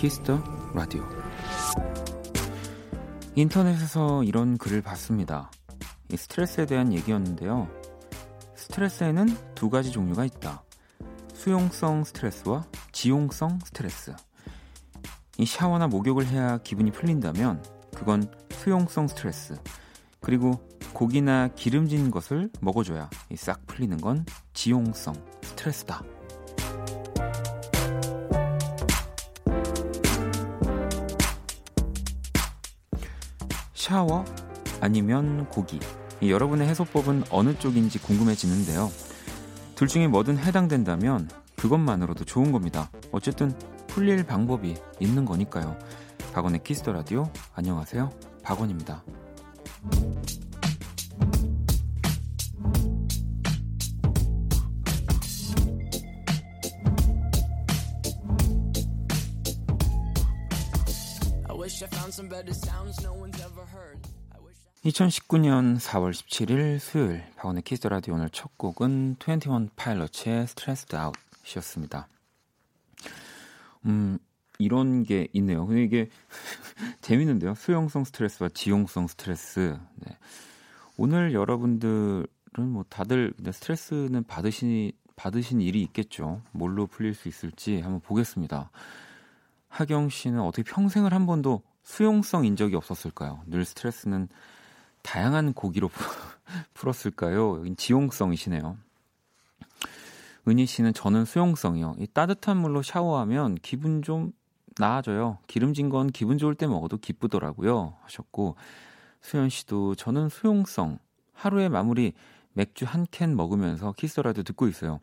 키스 더 라디오 인터넷에서 이런 글을 봤습니다. 스트레스에 대한 얘기였는데요. 스트레스에는 두 가지 종류가 있다. 수용성 스트레스와 지용성 스트레스. 이 샤워나 목욕을 해야 기분이 풀린다면 그건 수용성 스트레스. 그리고 고기나 기름진 것을 먹어줘야 싹 풀리는 건 지용성 스트레스다. 샤워 아니면 고기. 여러분의 해소법은 어느 쪽인지 궁금해지는데요. 둘 중에 뭐든 해당된다면 그것만으로도 좋은 겁니다. 어쨌든 풀릴 방법이 있는 거니까요. 박원의 키스 더 라디오 안녕하세요. 박원입니다. 2019년 4월 17일 수요일 박원의 키스 더 라디오 오늘 첫 곡은 21 Pilots의 Stressed Out이었습니다. 음, 이런 게 있네요. 근데 이게 재밌는데요. 수용성 스트레스와 지용성 스트레스. 네. 오늘 여러분들은 뭐 다들 스트레스는 받으시 받으신 일이 있겠죠. 뭘로 풀릴 수 있을지 한번 보겠습니다. 하경 씨는 어떻게 평생을 한 번도 수용성 인 적이 없었을까요? 늘 스트레스는 다양한 고기로 풀었을까요? 여긴 지용성이시네요. 은희 씨는 저는 수용성이요. 이 따뜻한 물로 샤워하면 기분 좀 나아져요. 기름진 건 기분 좋을 때 먹어도 기쁘더라고요. 하셨고 수현 씨도 저는 수용성. 하루의 마무리 맥주 한 캔 먹으면서 키스라도 듣고 있어요.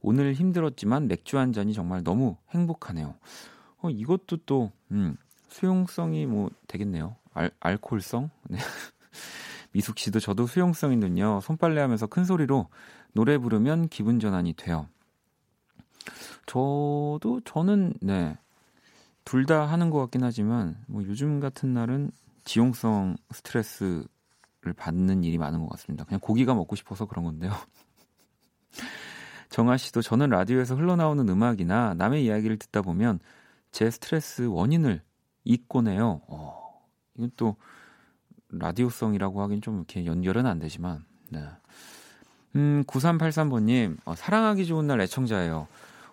오늘 힘들었지만 맥주 한 잔이 정말 너무 행복하네요. 어, 이것도 또 음, 수용성이 뭐 되겠네요. 알, 알콜성? 네. 미숙 씨도 저도 수용성 있는요. 손빨래 하면서 큰 소리로 노래 부르면 기분 전환이 돼요. 저도 저는 네. 둘 다 하는 것 같긴 하지만 뭐 요즘 같은 날은 지용성 스트레스를 받는 일이 많은 것 같습니다. 그냥 고기가 먹고 싶어서 그런 건데요. 정아 씨도 저는 라디오에서 흘러나오는 음악이나 남의 이야기를 듣다 보면 제 스트레스 원인을 잊곤 해요. 어, 이건 또 라디오성이라고 하긴 좀 이렇게 연결은 안 되지만, 네. 음, 9383번님, 어, 사랑하기 좋은 날 애청자예요.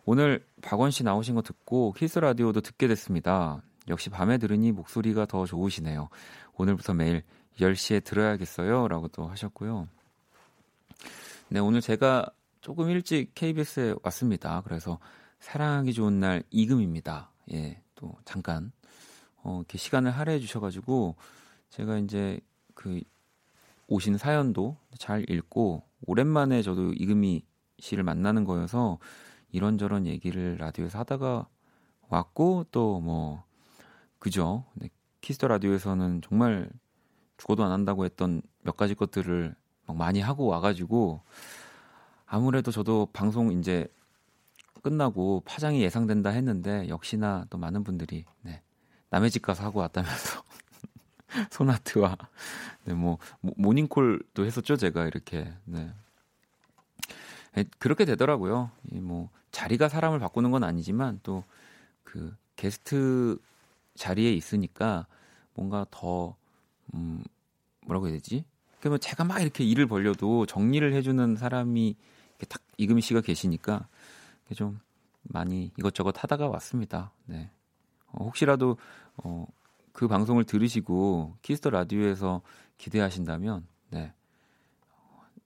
오늘 박원 씨 나오신 거 듣고 키스 라디오도 듣게 됐습니다. 역시 밤에 들으니 목소리가 더 좋으시네요. 오늘부터 매일 10시에 들어야겠어요. 라고 또 하셨고요. 네, 오늘 제가 조금 일찍 KBS에 왔습니다. 그래서 사랑하기 좋은 날 이금희입니다. 예, 또 잠깐 어, 이렇게 시간을 할애해 주셔가지고 제가 이제 그 오신 사연도 잘 읽고 오랜만에 저도 이금희 씨를 만나는 거여서 이런저런 얘기를 라디오에서 하다가 왔고 또 뭐 그죠? 네, 키스 더 라디오에서는 정말 죽어도 안 한다고 했던 몇 가지 것들을 막 많이 하고 와가지고 아무래도 저도 방송 이제 끝나고 파장이 예상된다 했는데 역시나 또 많은 분들이 네, 남의 집 가서 하고 왔다면서 소나트와 네, 뭐 모닝콜도 했었죠 제가 이렇게 네. 그렇게 되더라고요. 이뭐 자리가 사람을 바꾸는 건 아니지만 또 그 게스트 자리에 있으니까 뭔가 더 음, 뭐라고 해야 되지? 그러면 제가 막 이렇게 일을 벌려도 정리를 해주는 사람이 딱 이금희 씨가 계시니까 좀 많이 이것저것 하다가 왔습니다. 네. 어, 혹시라도 어, 그 방송을 들으시고 키스 더 라디오에서 기대하신다면 네.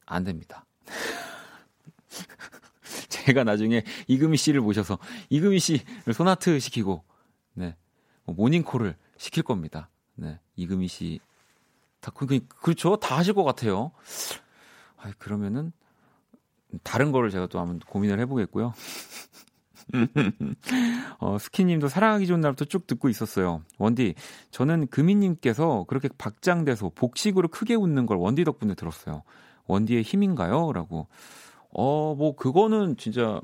안 됩니다. 제가 나중에 이금희 씨를 모셔서 이금희 씨를 소나트 시키고 네. 뭐 모닝콜을 시킬 겁니다. 네. 이금희 씨 다, 그, 그, 그렇죠. 다 하실 것 같아요. 아, 그러면은 다른 거를 제가 또 한번 고민을 해보겠고요. 어, 스키님도 사랑하기 좋은 날부터 쭉 듣고 있었어요. 원디, 저는 금희님께서 그렇게 박장돼서 복식으로 크게 웃는 걸 원디 덕분에 들었어요. 원디의 힘인가요? 라고. 어, 뭐, 그거는 진짜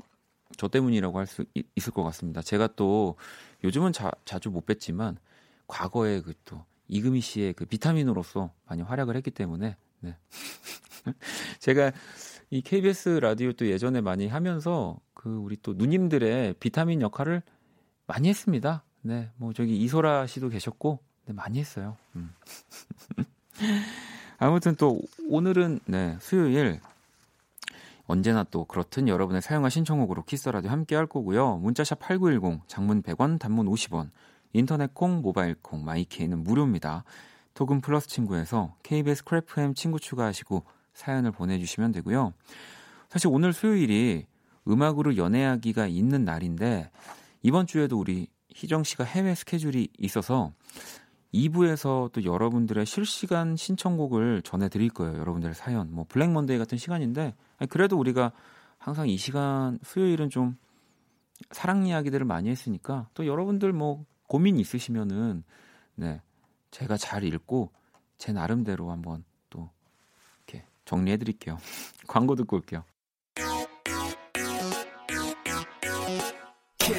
저 때문이라고 할 수 있을 것 같습니다. 제가 또 요즘은 자, 자주 못 뵀지만 과거에 그 또 이금희 씨의 그 비타민으로서 많이 활약을 했기 때문에 네. 제가 이 KBS 라디오 또 예전에 많이 하면서 그 우리 또 누님들의 비타민 역할을 많이 했습니다. 네, 뭐 저기 이소라 씨도 계셨고, 네, 많이 했어요. 음. 아무튼 또 오늘은 네, 수요일 언제나 또 그렇듯 여러분의 사연과 신청곡으로 키스 더 라디오 함께 할 거고요. 문자 샵 8910, 장문 100원, 단문 50원, 인터넷 콩, 모바일 콩, 마이K는 무료입니다. 톡은 플러스 친구에서 KBS Cool FM 친구 추가하시고 사연을 보내주시면 되고요. 사실 오늘 수요일이 음악으로 연애하기가 있는 날인데 이번 주에도 우리 희정 씨가 해외 스케줄이 있어서 2부에서 또 여러분들의 실시간 신청곡을 전해드릴 거예요. 여러분들의 사연. 뭐 블랙 먼데이 같은 시간인데 그래도 우리가 항상 이 시간 수요일은 좀 사랑 이야기들을 많이 했으니까 또 여러분들 뭐 고민 있으시면은 네 제가 잘 읽고 제 나름대로 한번 또 이렇게 정리해 드릴게요. 광고 듣고 올게요.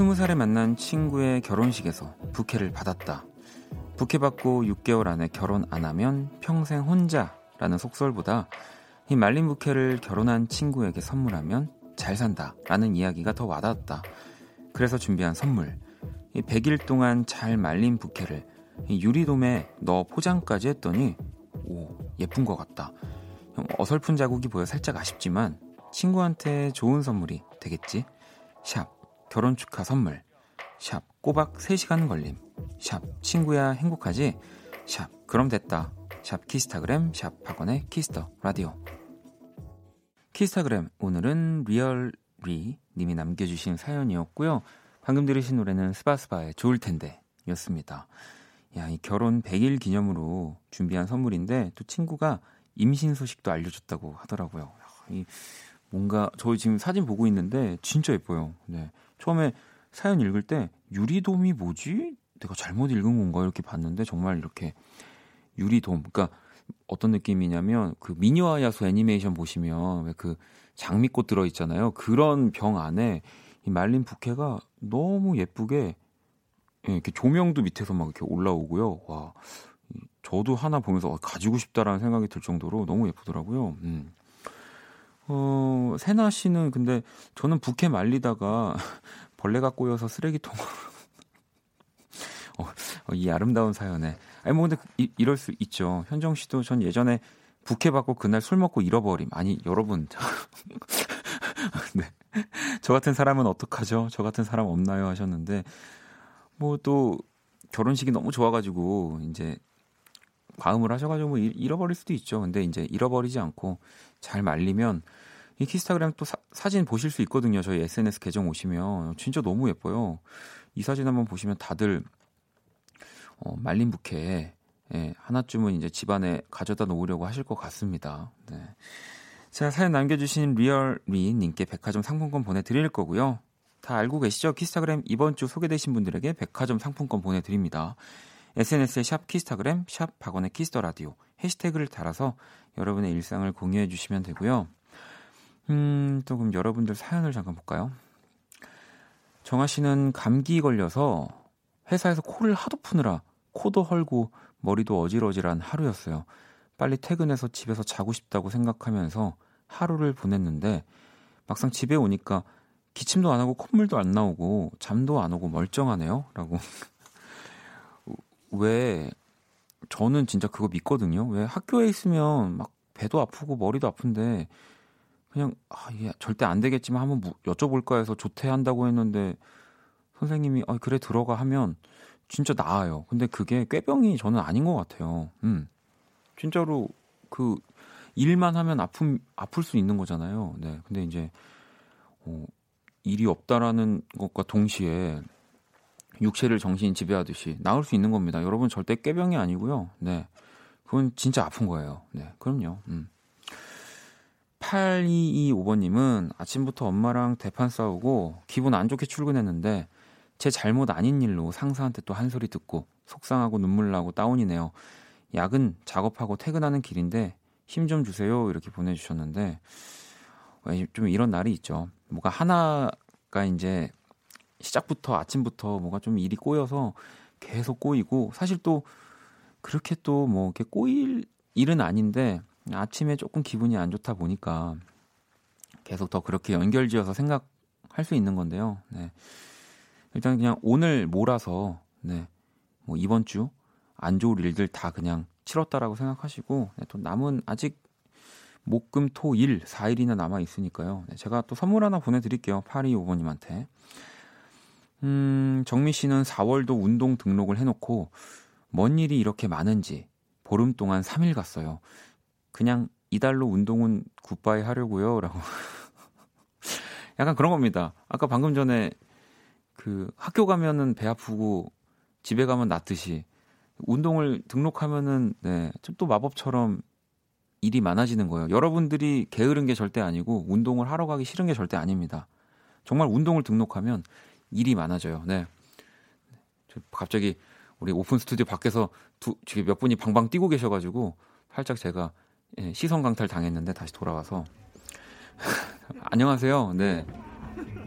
스무 살에 만난 친구의 결혼식에서 부케를 받았다. 부케 받고 6개월 안에 결혼 안 하면 평생 혼자라는 속설보다 이 말린 부케를 결혼한 친구에게 선물하면 잘 산다 라는 이야기가 더 와닿았다. 그래서 준비한 선물. 이 100일 동안 잘 말린 부케를 유리돔에 넣어 포장까지 했더니 오 예쁜 것 같다. 어설픈 자국이 보여 살짝 아쉽지만 친구한테 좋은 선물이 되겠지. 샵 결혼 축하 선물. 샵 꼬박 3시간 걸림. 샵 친구야 행복하지? 샵 그럼 됐다. 샵 키스타그램 샵 박원의 키스 더 라디오. 키스타그램 오늘은 리얼리 님이 남겨주신 사연이었고요. 방금 들으신 노래는 스바스바의 좋을 텐데 였습니다. 야, 이 결혼 100일 기념으로 준비한 선물인데 또 친구가 임신 소식도 알려줬다고 하더라고요. 야, 이 뭔가 저희 지금 사진 보고 있는데 진짜 예뻐요. 네. 처음에 사연 읽을 때 유리돔이 뭐지? 내가 잘못 읽은 건가 이렇게 봤는데 정말 이렇게 유리돔. 그러니까 어떤 느낌이냐면 그 미니와 야수 애니메이션 보시면 왜 그 장미꽃 들어 있잖아요. 그런 병 안에 이 말린 부케가 너무 예쁘게 예, 이렇게 조명도 밑에서 막 이렇게 올라오고요. 와, 저도 하나 보면서 가지고 싶다라는 생각이 들 정도로 너무 예쁘더라고요. 음. 어, 세나 씨는 근데 저는 부케 말리다가 벌레가 꼬여서 쓰레기통으로 어, 어, 이 아름다운 사연에 아니 뭐 근데 이, 이럴 수 있죠. 현정 씨도 전 예전에 부케 받고 그날 술 먹고 잃어버림. 아니 여러분 네. 저 같은 사람은 어떡하죠? 저 같은 사람 없나요? 하셨는데 뭐 또 결혼식이 너무 좋아가지고 이제 과음을 하셔가지고 뭐 잃어버릴 수도 있죠. 근데 이제 잃어버리지 않고 잘 말리면 이 키스타그램 또 사, 진 보실 수 있거든요. 저희 SNS 계정 오시면 진짜 너무 예뻐요. 이 사진 한번 보시면 다들 어, 말린 부케 예, 하나쯤은 이제 집안에 가져다 놓으려고 하실 것 같습니다. 네. 자, 사연 남겨주신 리얼리님께 백화점 상품권 보내드릴 거고요. 다 알고 계시죠? 키스타그램 이번 주 소개되신 분들에게 백화점 상품권 보내드립니다. SNS에 샵 키스타그램, 샵 박원의 키스 더 라디오 해시태그를 달아서 여러분의 일상을 공유해 주시면 되고요. 음, 또 그럼 여러분들 사연을 잠깐 볼까요? 정아 씨는 감기 걸려서 회사에서 코를 하도 푸느라 코도 헐고 머리도 어질어질한 하루였어요. 빨리 퇴근해서 집에서 자고 싶다고 생각하면서 하루를 보냈는데 막상 집에 오니까 기침도 안 하고 콧물도 안 나오고 잠도 안 오고 멀쩡하네요. 라고. 왜 저는 진짜 그거 믿거든요. 왜 학교에 있으면 막 배도 아프고 머리도 아픈데 그냥 아 이게 절대 안 되겠지만 한번 여쭤볼까 해서 조퇴한다고 했는데 선생님이 아 그래 들어가 하면 진짜 나아요. 근데 그게 꾀병이 저는 아닌 것 같아요. 음. 진짜로 그 일만 하면 아픔 아플 수 있는 거잖아요. 네. 근데 이제 어, 일이 없다라는 것과 동시에 육체를 정신이 지배하듯이 나을 수 있는 겁니다. 여러분 절대 꾀병이 아니고요. 네. 그건 진짜 아픈 거예요. 네, 그럼요. 음. 8225번님은 아침부터 엄마랑 대판 싸우고 기분 안 좋게 출근했는데 제 잘못 아닌 일로 상사한테 또 한 소리 듣고 속상하고 눈물 나고 다운이네요. 야근 작업하고 퇴근하는 길인데 힘 좀 주세요. 이렇게 보내주셨는데 좀 이런 날이 있죠. 뭐가 하나가 이제 시작부터 아침부터 뭐가 좀 일이 꼬여서 계속 꼬이고 사실 또 그렇게 또 뭐 이렇게 꼬일 일은 아닌데 아침에 조금 기분이 안 좋다 보니까 계속 더 그렇게 연결지어서 생각할 수 있는 건데요. 네. 일단 그냥 오늘 몰아서 네. 뭐 이번 주 안 좋을 일들 다 그냥 치렀다라고 생각하시고 네, 또 남은 아직 목금 토일 4일이나 남아 있으니까요. 네, 제가 또 선물 하나 보내드릴게요. 8255님한테. 음, 정미 씨는 4월도 운동 등록을 해놓고 뭔 일이 이렇게 많은지 보름 동안 3일 갔어요. 그냥 이달로 운동은 굿바이 하려고요. 라고. 약간 그런 겁니다. 아까 방금 전에 그 학교 가면은 배 아프고 집에 가면 낫듯이 운동을 등록하면은 네, 좀 또 마법처럼 일이 많아지는 거예요. 여러분들이 게으른 게 절대 아니고 운동을 하러 가기 싫은 게 절대 아닙니다. 정말 운동을 등록하면 일이 많아져요. 네. 갑자기 우리 오픈 스튜디오 밖에서 두, 지금 몇 분이 방방 뛰고 계셔가지고 살짝 제가 예, 시선 강탈 당했는데 다시 돌아와서 안녕하세요. 네.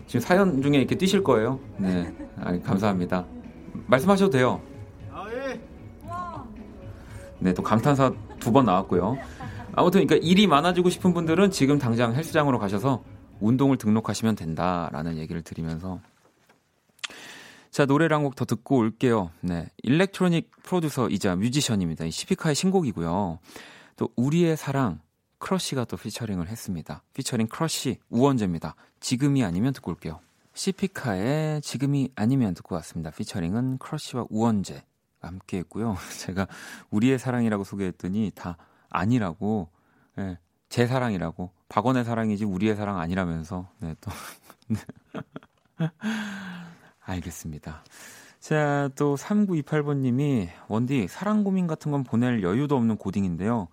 지금 사연 중에 이렇게 뛰실 거예요. 네. 아, 감사합니다. 말씀하셔도 돼요. 네, 또 감탄사 두 번 나왔고요. 아무튼 그러니까 일이 많아지고 싶은 분들은 지금 당장 헬스장으로 가셔서 운동을 등록하시면 된다라는 얘기를 드리면서 자, 노래를 한 곡 더 듣고 올게요. 네. 일렉트로닉 프로듀서이자 뮤지션입니다. 이 시피카의 신곡이고요. 또 우리의 사랑 크러쉬가 또 피처링을 했습니다. 피처링 크러쉬 우원재입니다. 지금이 아니면 듣고 올게요. 시피카의 지금이 아니면 듣고 왔습니다. 피처링은 크러쉬와 우원재 함께 했고요. 제가 우리의 사랑이라고 소개했더니 다 아니라고 네, 제 사랑이라고 박원의 사랑이지 우리의 사랑 아니라면서 네, 또 알겠습니다. 자, 또 3928번님이 원디 사랑 고민 같은 건 보낼 여유도 없는 고딩인데요.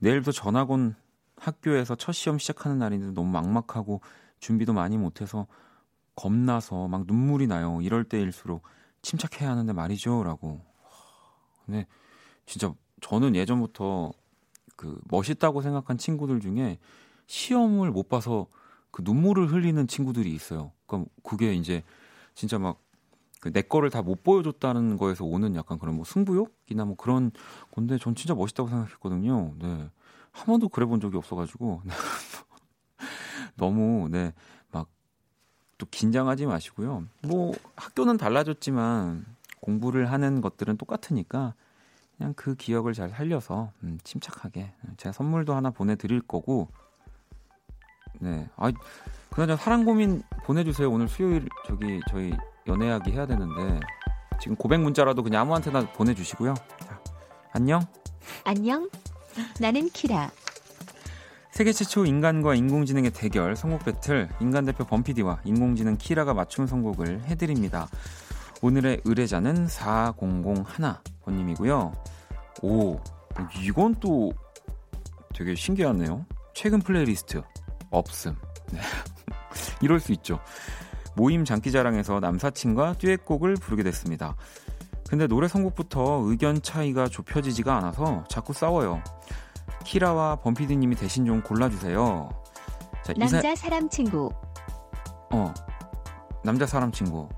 내일부터 전학온 학교에서 첫 시험 시작하는 날인데 너무 막막하고 준비도 많이 못해서 겁나서 막 눈물이 나요. 이럴 때일수록 침착해야 하는데 말이죠라고. 근데 진짜 저는 예전부터 그 멋있다고 생각한 친구들 중에 시험을 못 봐서 그 눈물을 흘리는 친구들이 있어요. 그러니까 그게 이제 진짜 막 그내 거를 다 못 보여줬다는 거에서 오는 약간 그런 뭐 승부욕이나 뭐 그런 건데 전 진짜 멋있다고 생각했거든요. 네. 한 번도 그래 본 적이 없어가지고. 너무, 네. 막, 또 긴장하지 마시고요. 뭐, 학교는 달라졌지만 공부를 하는 것들은 똑같으니까 그냥 그 기억을 잘 살려서 음, 침착하게 제가 선물도 하나 보내드릴 거고 네. 아, 그나저나 사랑 고민 보내주세요. 오늘 수요일 저기 저희 연애하기 해야 되는데 지금 고백 문자라도 그냥 아무한테나 보내주시고요. 자, 안녕. 안녕. 나는 키라. 세계 최초 인간과 인공지능의 대결 선곡 배틀 인간 대표 범피디와 인공지능 키라가 맞춤 선곡을 해드립니다. 오늘의 의뢰자는 4001 번님이고요. 오, 이건 또 되게 신기하네요. 최근 플레이리스트 없음. 네. 이럴 수 있죠. 모임 장기자랑에서 남사친과 듀엣곡을 부르게 됐습니다. 근데 노래 선곡부터 의견 차이가 좁혀지지가 않아서 자꾸 싸워요. 키라와 범피디님이 대신 좀 골라주세요. 자, 남자 사... 사람 친구. 어, 남자 사람 친구.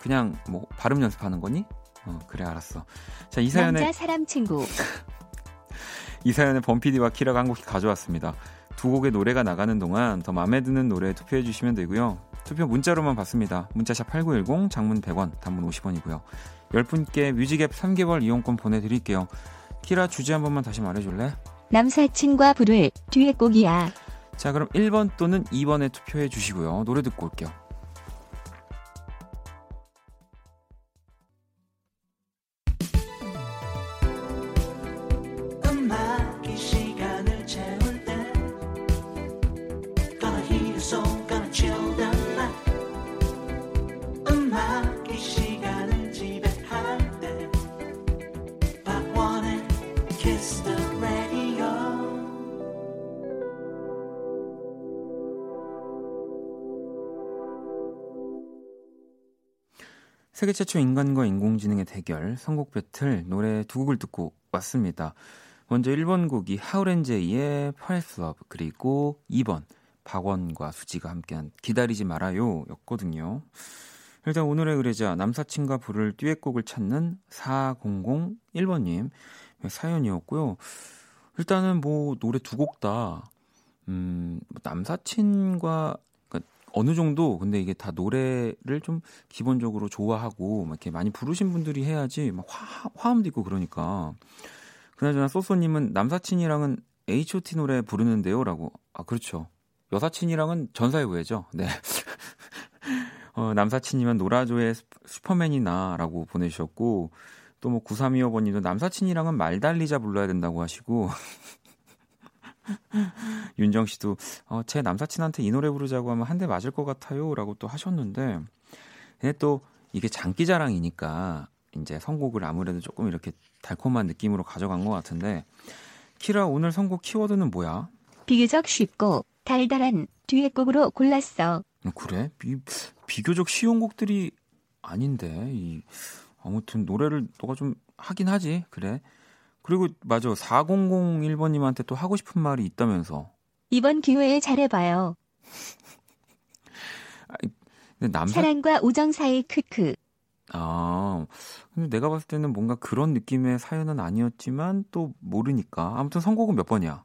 그냥 뭐 발음 연습하는 거니? 어, 그래 알았어. 자, 이 사연에 남자 사람 친구. 이 사연에 범피디와 키라가 한 곡씩 가져왔습니다. 두 곡의 노래가 나가는 동안 더 마음에 드는 노래 투표해 주시면 되고요. 투표 문자로만 받습니다. 문자샵 8910, 장문 100원, 단문 50원이고요. 10분께 뮤직앱 3개월 이용권 보내드릴게요. 키라 주제 한 번만 다시 말해줄래? 남사친과 부를 듀엣곡이야. 자 그럼 1번 또는 2번에 투표해 주시고요. 노래 듣고 올게요. 세계 최초 인간과 인공지능의 대결, 선곡 배틀, 노래 두 곡을 듣고 왔습니다. 먼저 1번 곡이 Perhaps Love, 그리고 2번 박원과 수지가 함께한 기다리지 말아요 였거든요. 일단 오늘의 의뢰자 남사친과 부를 듀엣곡을 찾는 4001번님 사연이었고요. 일단은 뭐 노래 두 곡 다, 음, 뭐 남사친과 어느 정도 근데 이게 다 노래를 좀 기본적으로 좋아하고 막 이렇게 많이 부르신 분들이 해야지 막 화, 화음도 있고 그러니까. 그나저나 소소님은 남사친이랑은 H.O.T 노래 부르는데요라고. 아 그렇죠. 여사친이랑은 전사의 후예죠. 네. 어, 남사친이면 노라조의 슈퍼맨이나라고 보내주셨고 또 뭐 9325번님도 남사친이랑은 말 달리자 불러야 된다고 하시고 윤정 씨도 어, 제 남사친한테 이 노래 부르자고 하면 한 대 맞을 것 같아요라고 또 하셨는데 근데 또 이게 장기 자랑이니까 이제 선곡을 아무래도 조금 이렇게 달콤한 느낌으로 가져간 것 같은데 키라 오늘 선곡 키워드는 뭐야? 비교적 쉽고 달달한 듀엣곡으로 골랐어. 어, 그래? 비, 비교적 쉬운 곡들이 아닌데 이, 아무튼 노래를 너가 좀 하긴 하지 그래 그리고 맞아 4001번님한테 또 하고 싶은 말이 있다면서 이번 기회에 잘해봐요. 근데 남사 사랑과 우정 사이 크크. 아 근데 내가 봤을 때는 뭔가 그런 느낌의 사연은 아니었지만 또 모르니까 아무튼 선곡은 몇 번이야?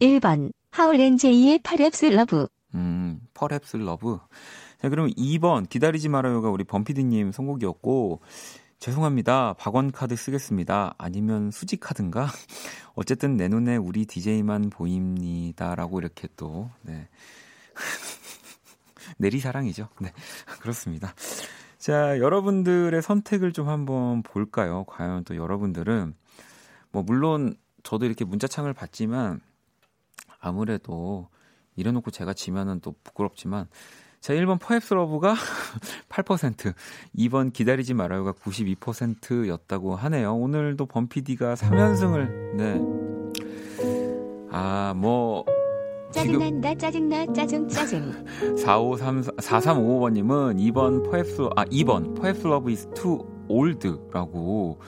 1번 하울앤제이의 Perhaps Love. 음 Perhaps Love. 자 그럼 2번 기다리지 말아요가 우리 범피디님 선곡이었고 죄송합니다. 박원 카드 쓰겠습니다. 아니면 수지 카드인가? 어쨌든 내 눈에 우리 DJ만 보입니다 라고 이렇게 또 네. 내리 사랑이죠. 네. 그렇습니다. 자, 여러분들의 선택을 좀 한번 볼까요? 과연 또 여러분들은 뭐 물론 저도 이렇게 문자창을 봤지만 아무래도 이래놓고 제가 지면은 또 부끄럽지만 자, 1번 Perhaps Love가 8%, 2번 기다리지 말아요가 92%였다고 하네요. 오늘도 범피디가 3연승을, 네. 아, 뭐. 짜증난다, 짜증나, 짜증, 짜증. 4533, 4355번님은 2번 Perhaps, 아, 2번 Perhaps Love is too old라고.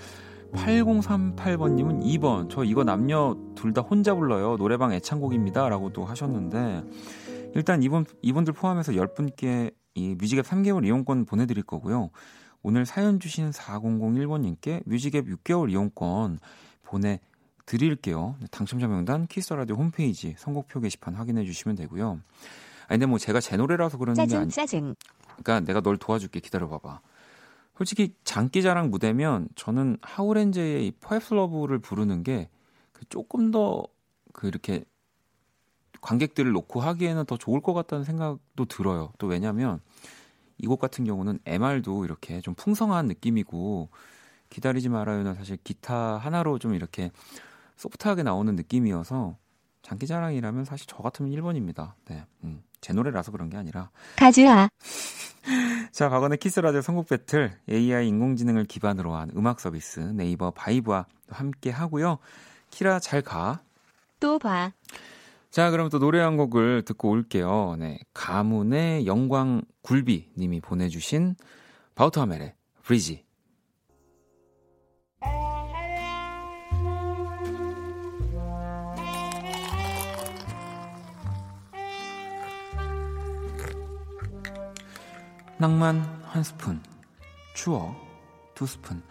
8038번님은 2번. 저 이거 남녀 둘 다 혼자 불러요. 노래방 애창곡입니다. 라고 또 하셨는데. 일단 이분, 이분들 포함해서 10분께 이 뮤직앱 3개월 이용권 보내 드릴 거고요. 오늘 사연 주신 4001번 님께 뮤직앱 6개월 이용권 보내 드릴게요. 당첨자 명단 키스 라디오 홈페이지 선곡표 게시판 확인해 주시면 되고요. 아 근데 뭐 제가 제 노래라서 그러는 짜증, 게 아니 짜증. 그러니까 내가 널 도와줄게 기다려 봐봐. 솔직히 장기자랑 무대면 저는 하울앤제이의 이 Perhaps Love를 부르는 게그 조금 더 그 이렇게 관객들을 놓고 하기에는 더 좋을 것 같다는 생각도 들어요. 또 왜냐면 이곡 같은 경우는 MR도 이렇게 좀 풍성한 느낌이고 기다리지 말아요는 사실 기타 하나로 좀 이렇게 소프트하게 나오는 느낌이어서 장기자랑이라면 사실 저 같으면 1번입니다. 네. 음, 제 노래라서 그런 게 아니라. 가즈아. 자, 박원의 키스라디오 선곡 배틀 AI 인공지능을 기반으로 한 음악 서비스 네이버 바이브와 함께 하고요. 키라 잘 가. 또 봐. 자, 그럼 또 노래 한 곡을 듣고 올게요. 네. 가문의 영광 굴비 님이 보내주신 바우터하멜의 브리지. 낭만 한 스푼, 추억 두 스푼,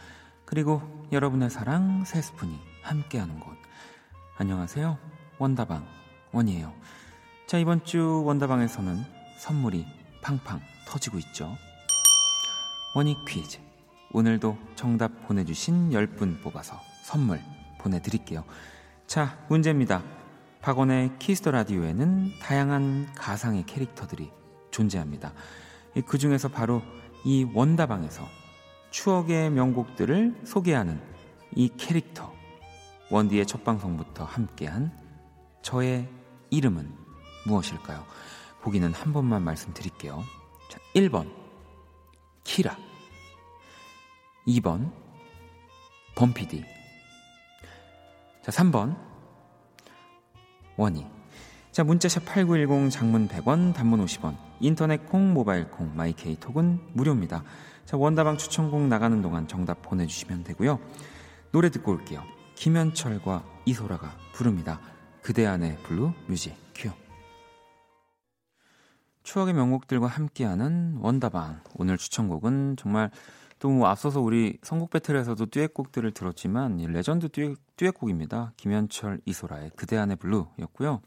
그리고 여러분의 사랑 세 스푼이 함께하는 곳. 안녕하세요. 원다방 원이에요. 자, 이번 주 원다방에서는 선물이 팡팡 터지고 있죠. 원이 퀴즈. 오늘도 정답 보내주신 10분 뽑아서 선물 보내드릴게요. 자, 문제입니다. 박원의 키스 더 라디오에는 다양한 가상의 캐릭터들이 존재합니다. 그 중에서 바로 이 원다방에서 추억의 명곡들을 소개하는 이 캐릭터. 원디의 첫 방송부터 함께한 저의 이름은 무엇일까요? 보기는 한 번만 말씀드릴게요. 자, 1번 키라 2번 범피디 자, 3번 원희 자, 문자샵 8910 장문 100원, 단문 50원. 인터넷 콩, 모바일 콩, 마이케이 톡은 무료입니다. 자, 원다방 추천곡 나가는 동안 정답 보내 주시면 되고요. 노래 듣고 올게요. 김현철과 이소라가 부릅니다. 그대 안의 블루 뮤직 큐. 추억의 명곡들과 함께하는 원다방. 오늘 추천곡은 정말 또 뭐 앞서서 우리 선곡 배틀에서도 듀엣곡들을 들었지만 레전드 듀엣, 듀엣곡입니다. 김현철 이소라의 그대 안의 블루였고요.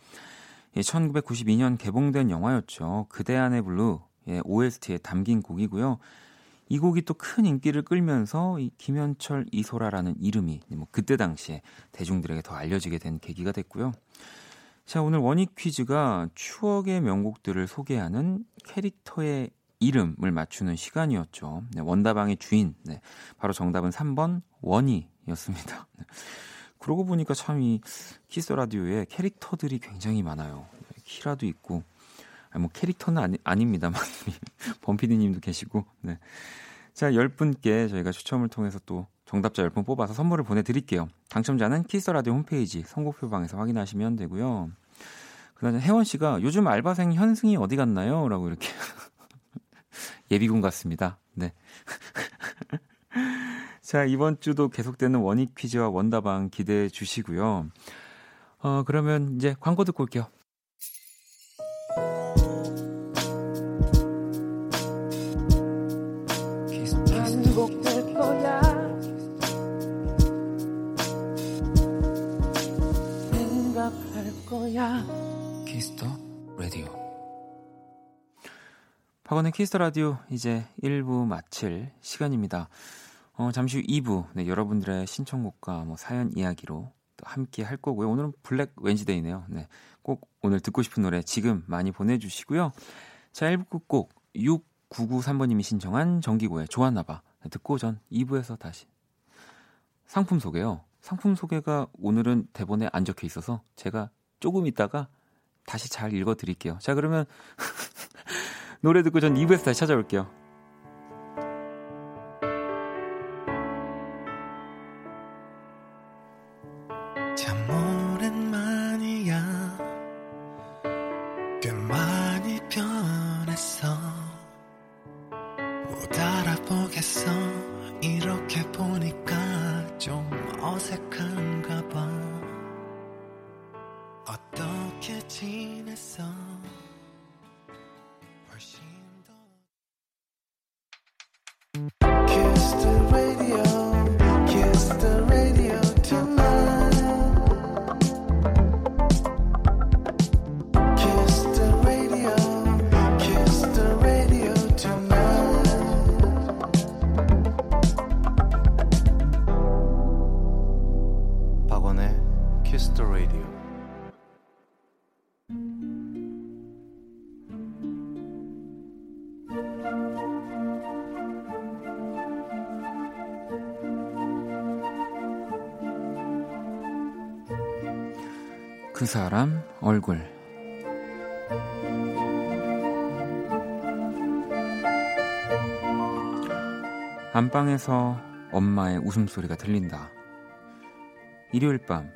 예, 1992년 개봉된 영화였죠. 그대 안의 블루 예, OST에 담긴 곡이고요. 이 곡이 또 큰 인기를 끌면서 이 김현철 이소라라는 이름이 뭐 그때 당시에 대중들에게 더 알려지게 된 계기가 됐고요. 자, 오늘 원익 퀴즈가 추억의 명곡들을 소개하는 캐릭터의 이름을 맞추는 시간이었죠. 네, 원다방의 주인. 네, 바로 정답은 3번 원희였습니다. 네. 그러고 보니까 참 이 키스 라디오에 캐릭터들이 굉장히 많아요. 키라도 있고, 아니, 뭐 캐릭터는 아니, 아닙니다만 범피디님도 계시고. 네. 자, 10분께 저희가 추첨을 통해서 또 정답자 10분 뽑아서 선물을 보내드릴게요. 당첨자는 키스 라디오 홈페이지 선곡표방에서 확인하시면 되고요. 그다음에 혜원 씨가 요즘 알바생 현승이 어디 갔나요? 라고 이렇게 예비군 같습니다. 네. 자, 이번 주도 계속되는 원익 퀴즈와 원다방 기대해 주시고요. 어, 그러면 이제 광고 듣고 올게요. 거야. 키스 더 라디오. 박원의 키스 더 라디오 이제 1부 마칠 시간입니다. 어, 잠시 후 2부 네, 여러분들의 신청곡과 뭐 사연 이야기로 함께 할 거고요. 오늘은 Black Wednesday네요. 네, 꼭 오늘 듣고 싶은 노래 지금 많이 보내주시고요. 자, 1부 끝곡 6993번님이 신청한 정기고의 좋았나봐 네, 듣고 전 2부에서 다시 상품 소개요. 상품 소개가 오늘은 대본에 안 적혀 있어서 제가 조금 있다가 다시 잘 읽어 드릴게요. 자, 그러면 노래 듣고 전 2부에서 다시 찾아올게요. 사람 얼굴 안방에서 엄마의 웃음소리가 들린다. 일요일 밤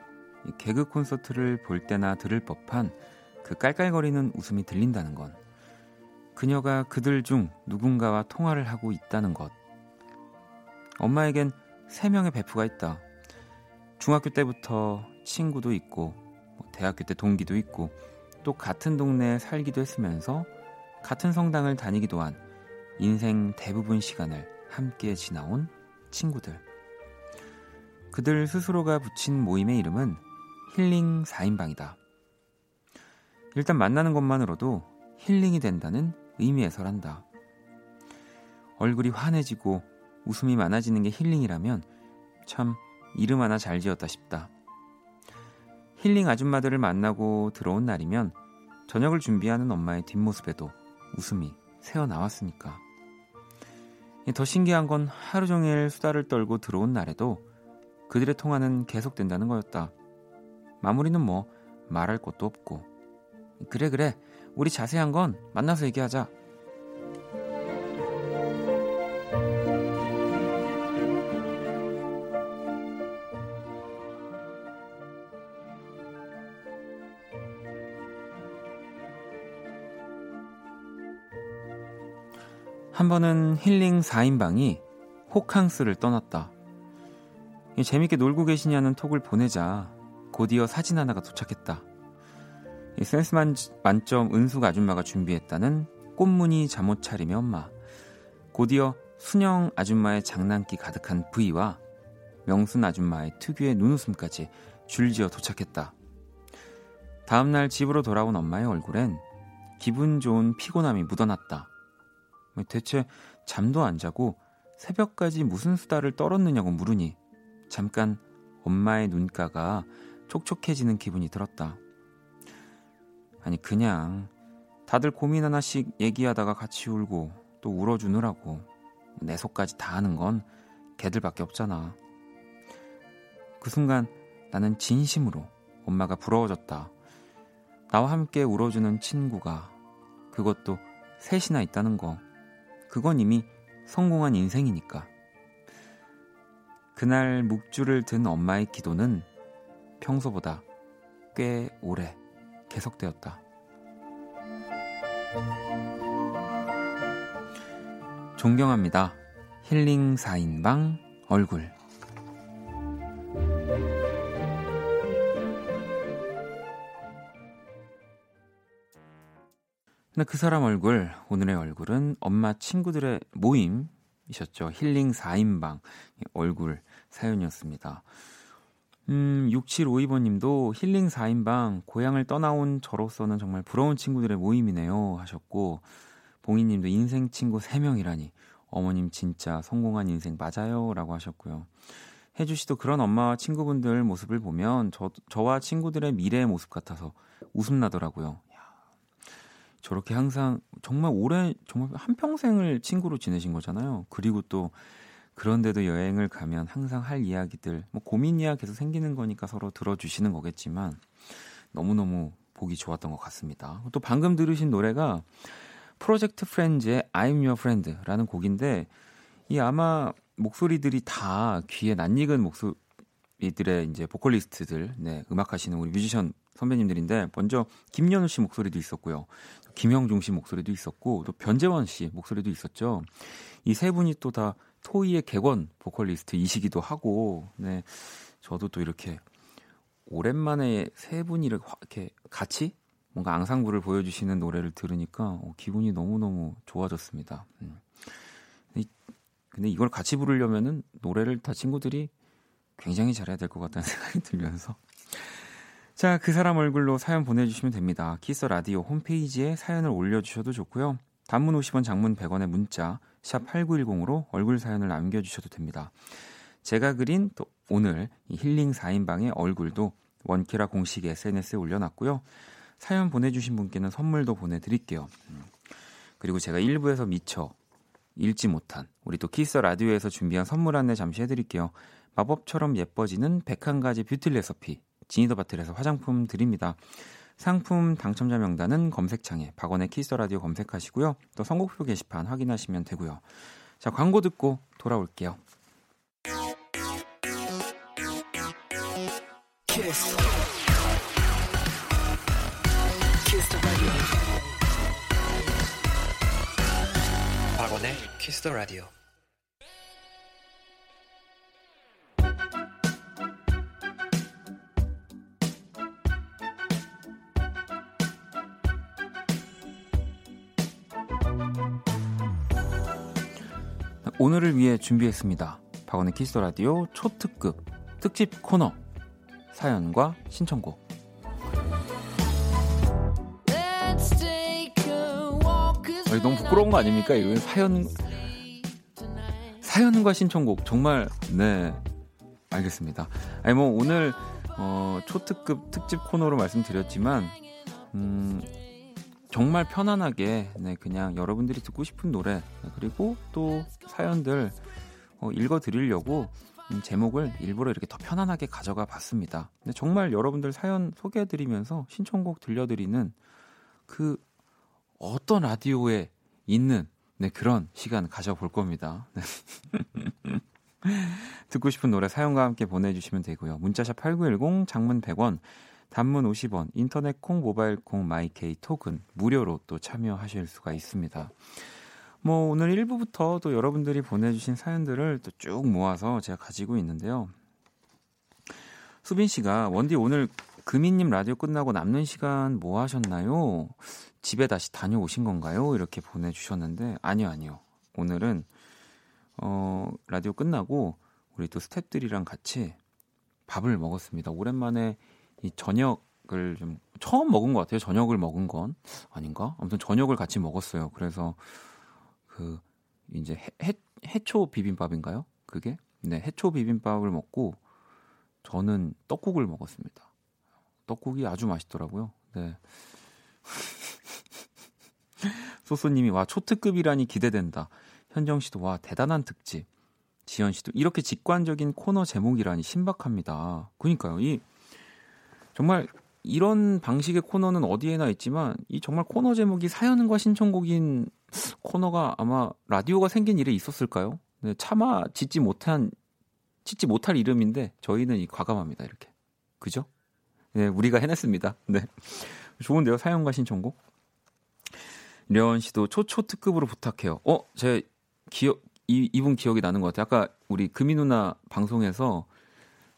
개그 콘서트를 볼 때나 들을 법한 그 깔깔거리는 웃음이 들린다는 건 그녀가 그들 중 누군가와 통화를 하고 있다는 것. 엄마에겐 세 명의 베프가 있다. 중학교 때부터 친구도 있고 대학교 때 동기도 있고 또 같은 동네에 살기도 했으면서 같은 성당을 다니기도 한 인생 대부분 시간을 함께 지나온 친구들. 그들 스스로가 붙인 모임의 이름은 힐링 4인방이다. 일단 만나는 것만으로도 힐링이 된다는 의미에서란다. 얼굴이 환해지고 웃음이 많아지는 게 힐링이라면 참 이름 하나 잘 지었다 싶다. 힐링 아줌마들을 만나고 들어온 날이면 저녁을 준비하는 엄마의 뒷모습에도 웃음이 새어 나왔으니까. 더 신기한 건 하루 종일 수다를 떨고 들어온 날에도 그들의 통화는 계속된다는 거였다. 마무리는 뭐 말할 것도 없고. 그래, 그래. 우리 자세한 건 만나서 얘기하자. 한 번은 힐링 4인방이 호캉스를 떠났다. 재밌게 놀고 계시냐는 톡을 보내자 곧이어 사진 하나가 도착했다. 센스 만점 은숙 아줌마가 준비했다는 꽃무늬 잠옷 차림의 엄마. 곧이어 순영 아줌마의 장난기 가득한 부위와 명순 아줌마의 특유의 눈웃음까지 줄지어 도착했다. 다음날 집으로 돌아온 엄마의 얼굴엔 기분 좋은 피곤함이 묻어났다. 대체 잠도 안 자고 새벽까지 무슨 수다를 떨었느냐고 물으니 잠깐 엄마의 눈가가 촉촉해지는 기분이 들었다. 아니 그냥 다들 고민 하나씩 얘기하다가 같이 울고 또 울어주느라고 내 속까지 다 하는 건 걔들밖에 없잖아. 그 순간 나는 진심으로 엄마가 부러워졌다. 나와 함께 울어주는 친구가 그것도 셋이나 있다는 거. 그건 이미 성공한 인생이니까. 그날 묵주를 든 엄마의 기도는 평소보다 꽤 오래 계속되었다. 존경합니다. 힐링 4인방 얼굴. 근데 그 사람 얼굴, 오늘의 얼굴은 엄마 친구들의 모임이셨죠. 힐링 4인방 얼굴 사연이었습니다. 음, 6752번 님도 힐링 4인방 고향을 떠나온 저로서는 정말 부러운 친구들의 모임이네요 하셨고 봉이 님도 인생 친구 3명이라니 어머님 진짜 성공한 인생 맞아요 라고 하셨고요. 혜주 씨도 그런 엄마와 친구분들 모습을 보면 저, 저와 친구들의 미래의 모습 같아서 웃음 나더라고요. 저렇게 항상 정말 오래 정말 한 평생을 친구로 지내신 거잖아요. 그리고 또 그런데도 여행을 가면 항상 할 이야기들 뭐 고민 이야 계속 생기는 거니까 서로 들어주시는 거겠지만 너무너무 보기 좋았던 것 같습니다. 또 방금 들으신 노래가 프로젝트 프렌즈의 I'm Your Friend라는 곡인데 이 아마 목소리들이 다 귀에 낯익은 목소리들의 이제 보컬리스트들, 네, 음악하시는 우리 뮤지션 선배님들인데 먼저 김연우 씨 목소리도 있었고요. 김영중 씨 목소리도 있었고 또 변재원 씨 목소리도 있었죠. 이 세 분이 또 다 토이의 객원 보컬리스트이시기도 하고 네. 저도 또 이렇게 오랜만에 세 분이 이렇게 같이 뭔가 앙상블을 보여주시는 노래를 들으니까 어, 기분이 너무너무 좋아졌습니다. 음. 근데 이걸 같이 부르려면은 노래를 다 친구들이 굉장히 잘해야 될 것 같다는 생각이 들면서 자, 그 사람 얼굴로 사연 보내주시면 됩니다. 키스 라디오 홈페이지에 사연을 올려주셔도 좋고요. 단문 50원, 장문 100원의 문자 샵 8910으로 얼굴 사연을 남겨주셔도 됩니다. 제가 그린 또 오늘 힐링 4인방의 얼굴도 원키라 공식 SNS에 올려놨고요. 사연 보내주신 분께는 선물도 보내드릴게요. 음. 그리고 제가 1부에서 미처 읽지 못한 우리 또 키스 라디오에서 준비한 선물 안내 잠시 해드릴게요. 마법처럼 예뻐지는 101가지 뷰티 레시피 지니더 바틀에서 화장품 드립니다. 상품 당첨자 명단은 검색창에 박원의 키스 라디오 검색하시고요. 또 선곡표 게시판 확인하시면 되고요. 자, 광고 듣고 돌아올게요. 키스. 키스 박원의 키스 더 라디오. 오늘을 위해 준비했습니다. 박원의 키스 라디오 초특급 특집 코너 사연과 신청곡. 아니, 너무 부끄러운 거 아닙니까? 이거 사연 사연과 신청곡 정말 네 알겠습니다. 아니 뭐 오늘 어, 초특급 특집 코너로 말씀드렸지만 음, 정말 편안하게 네, 그냥 여러분들이 듣고 싶은 노래 네, 그리고 또 사연들 어, 읽어드리려고 음, 제목을 일부러 이렇게 더 편안하게 가져가 봤습니다. 근데 정말 여러분들 사연 소개해드리면서 신청곡 들려드리는 그 어떤 라디오에 있는 네, 그런 시간 가져볼 겁니다. 네. 듣고 싶은 노래 사연과 함께 보내주시면 되고요. 문자샵 8910 장문 100원 단문 50원, 인터넷 콩, 모바일 콩, 마이케이 톡은 무료로 또 참여하실 수가 있습니다. 뭐 오늘 1부부터 또 여러분들이 보내주신 사연들을 또 쭉 모아서 제가 가지고 있는데요. 수빈 씨가 원디 오늘 금이님 라디오 끝나고 남는 시간 뭐 하셨나요? 집에 다시 다녀오신 건가요? 이렇게 보내주셨는데 아니요 아니요. 오늘은 어 라디오 끝나고 우리 또 스탭들이랑 같이 밥을 먹었습니다. 오랜만에 이 저녁을 좀 처음 먹은 것 같아요. 저녁을 먹은 건 아닌가? 아무튼 저녁을 같이 먹었어요. 그래서 그 이제 해, 해, 해초 비빔밥인가요? 그게 네 해초 비빔밥을 먹고 저는 떡국을 먹었습니다. 떡국이 아주 맛있더라고요. 네. 소소님이 와 초특급이라니 기대된다. 현정 씨도 와 대단한 특집. 지현 씨도 이렇게 직관적인 코너 제목이라니 신박합니다. 그러니까요. 이 정말 이런 방식의 코너는 어디에나 있지만 이 정말 코너 제목이 사연과 신청곡인 코너가 아마 라디오가 생긴 일에 있었을까요? 네, 차마 짓지 못한 짓지 못할 이름인데 저희는 이 과감합니다. 이렇게. 그죠? 네, 우리가 해냈습니다. 네. 좋은데요. 사연과 신청곡. 려원 씨도 초초 특급으로 부탁해요. 어, 제 기억 이 이분 기억이 나는 것 같아요. 아까 우리 금이 누나 방송에서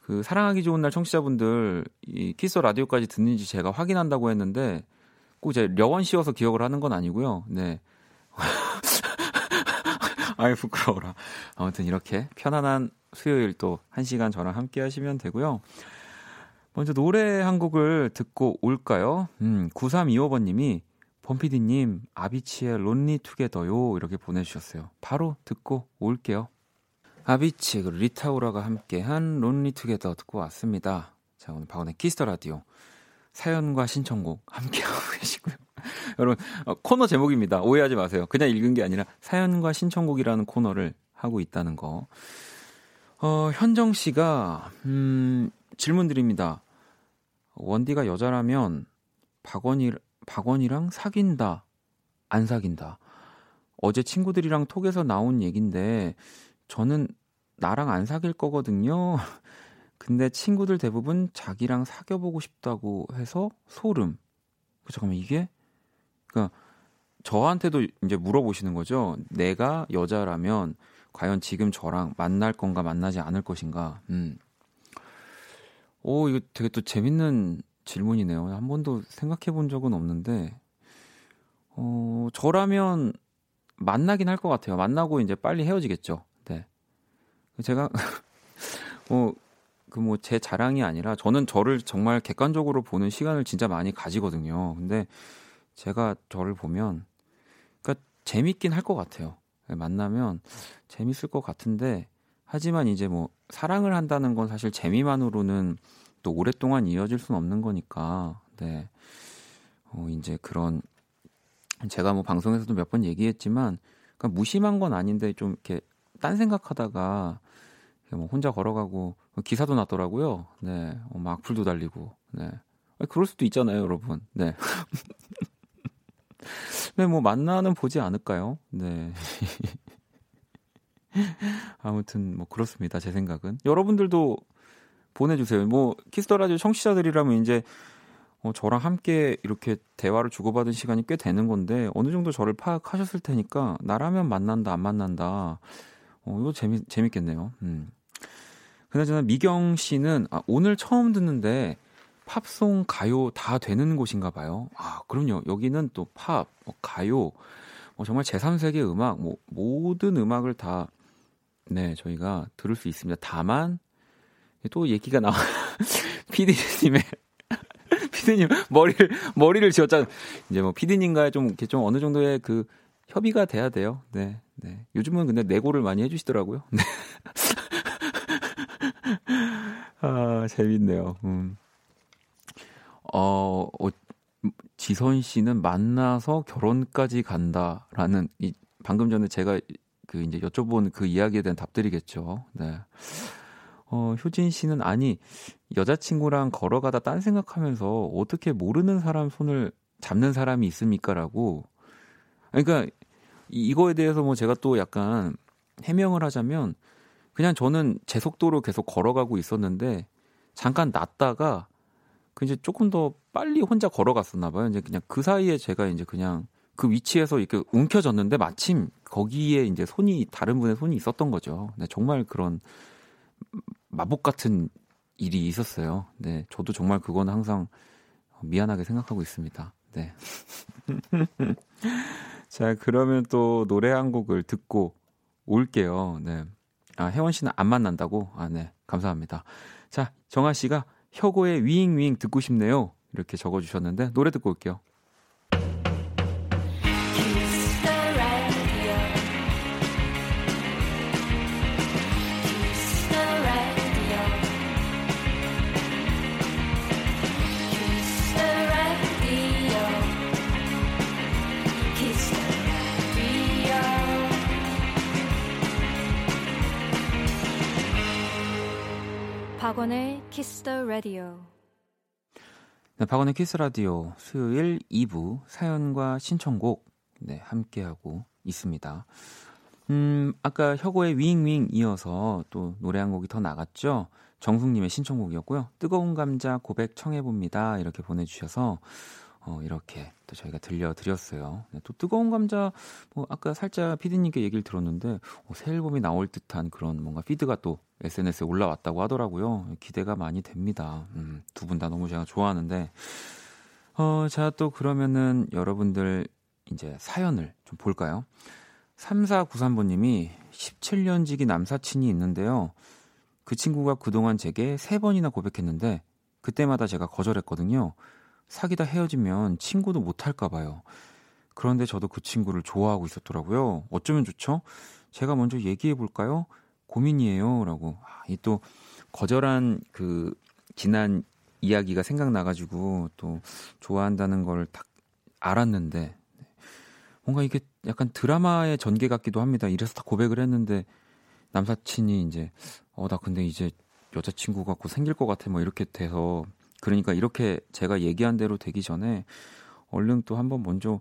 그 사랑하기 좋은 날 청취자분들 이 키스 라디오까지 듣는지 제가 확인한다고 했는데 꼭 이제 려원 씨여서 기억을 하는 건 아니고요. 네. 아이 부끄러워라. 아무튼 이렇게 편안한 수요일 또한 시간 저랑 함께 하시면 되고요. 먼저 노래 한 곡을 듣고 올까요? 음, 9325번 님이 범피디님 아비치의 Lonely Together요 이렇게 보내주셨어요. 바로 듣고 올게요. 아비치 그리고 리타 오라가 함께한 Lonely Together 듣고 왔습니다. 자 오늘 박원의 키스 더 라디오 사연과 신청곡 함께하고 계시고요. 여러분 어, 코너 제목입니다. 오해하지 마세요. 그냥 읽은 게 아니라 사연과 신청곡이라는 코너를 하고 있다는 거. 어, 현정 씨가 음, 질문 드립니다. 원디가 여자라면 박원이 박원이랑 사귄다 안 사귄다. 어제 친구들이랑 톡에서 나온 얘긴데 저는 나랑 안 사귈 거거든요. 근데 친구들 대부분 자기랑 사귀어 보고 싶다고 해서 소름. 그 잠깐만 이게 그러니까 저한테도 이제 물어보시는 거죠. 내가 여자라면 과연 지금 저랑 만날 건가 만나지 않을 것인가. 음. 오, 이거 되게 또 재밌는 질문이네요. 한 번도 생각해 본 적은 없는데, 어, 저라면 만나긴 할 것 같아요. 만나고 이제 빨리 헤어지겠죠. 네. 제가, 뭐, 그 뭐 제 자랑이 아니라 저는 저를 정말 객관적으로 보는 시간을 진짜 많이 가지거든요. 근데 제가 저를 보면, 그러니까 재밌긴 할 것 같아요. 만나면 재밌을 것 같은데, 하지만 이제 뭐 사랑을 한다는 건 사실 재미만으로는 또 오랫동안 이어질 수는 없는 거니까, 네. 어, 이제 그런, 제가 뭐 방송에서도 몇 번 얘기했지만, 그러니까 무심한 건 아닌데 좀 이렇게 딴 생각하다가 뭐 혼자 걸어가고 기사도 났더라고요. 네, 어, 막 악플도 달리고, 네. 그럴 수도 있잖아요, 여러분. 네. 네, 뭐 만나는 보지 않을까요? 네. 아무튼 뭐 그렇습니다. 제 생각은. 여러분들도 보내주세요. 뭐 키스 더 라디오 청취자들이라면 이제 어, 저랑 함께 이렇게 대화를 주고받은 시간이 꽤 되는 건데 어느 정도 저를 파악하셨을 테니까 나라면 만난다 안 만난다. 어, 이거 재미 재밌겠네요. 음. 그나저나 미경 씨는 아, 오늘 처음 듣는데 팝송, 가요 다 되는 곳인가 봐요. 아, 그럼요. 여기는 또 팝, 뭐 가요, 뭐 정말 제3세계 음악, 뭐 모든 음악을 다 네, 저희가 들을 수 있습니다. 다만 또 얘기가 나와. 피디님의 피디님 머리를 머리를 지었잖아요. 이제 뭐 피디님과 좀 이렇게 좀 어느 정도의 그 협의가 돼야 돼요. 네. 네. 요즘은 근데 내고를 많이 해 주시더라고요. 네. 아, 재밌네요. 음. 어, 어, 지선 씨는 만나서 결혼까지 간다라는 이 방금 전에 제가 그 이제 여쭤본 그 이야기에 대한 답들이겠죠. 네. 어, 효진 씨는 아니 여자친구랑 걸어가다 딴 생각하면서 어떻게 모르는 사람 손을 잡는 사람이 있습니까라고. 그러니까 이거에 대해서 뭐 제가 또 약간 해명을 하자면 그냥 저는 제 속도로 계속 걸어가고 있었는데 잠깐 놨다가 그 이제 조금 더 빨리 혼자 걸어갔었나 봐요. 이제 그냥 그 사이에 제가 이제 그냥 그 위치에서 이렇게 움켜졌는데 마침 거기에 이제 손이 다른 분의 손이 있었던 거죠. 네, 정말 그런 마법 같은 일이 있었어요. 네, 저도 정말 그건 항상 미안하게 생각하고 있습니다. 네. 자, 그러면 또 노래 한 곡을 듣고 올게요. 네. 아, 혜원 씨는 안 만난다고? 아, 네. 감사합니다. 자, 정아 씨가 혁오의 위잉위잉 듣고 싶네요. 이렇게 적어 주셨는데 노래 듣고 올게요. 박원의 키스 더 라디오. 네, 박원의 키스 라디오 수요일 2부 사연과 신청곡 네, 함께 하고 있습니다. 음, 아까 혁오의 윙윙 이어서 또 노래 한 곡이 더 나갔죠. 정숙님의 신청곡이었고요. 뜨거운 감자 고백 청해봅니다. 이렇게 보내주셔서 어, 이렇게 또 저희가 들려드렸어요. 네, 또 뜨거운 감자, 뭐, 아까 살짝 피디님께 얘기를 들었는데, 어, 새 앨범이 나올 듯한 그런 뭔가 피드가 또 SNS에 올라왔다고 하더라고요. 기대가 많이 됩니다. 음, 두 분 다 너무 제가 좋아하는데, 어, 자, 또 그러면은 여러분들 이제 사연을 좀 볼까요? 3493번님이 17년 지기 남사친이 있는데요. 그 친구가 그동안 제게 세 번이나 고백했는데, 그때마다 제가 거절했거든요. 사귀다 헤어지면 친구도 못 할까 봐요. 그런데 저도 그 친구를 좋아하고 있었더라고요. 어쩌면 좋죠? 제가 먼저 얘기해 볼까요? 고민이에요. 라고. 아, 이또 거절한 그 지난 이야기가 생각나가지고 또 좋아한다는 걸 딱 알았는데 뭔가 이게 약간 드라마의 전개 같기도 합니다. 이래서 다 고백을 했는데 남사친이 이제 어 나 근데 이제 여자친구가 곧 생길 것 같아 뭐 이렇게 돼서 그러니까 이렇게 제가 얘기한 대로 되기 전에 얼른 또 한번 먼저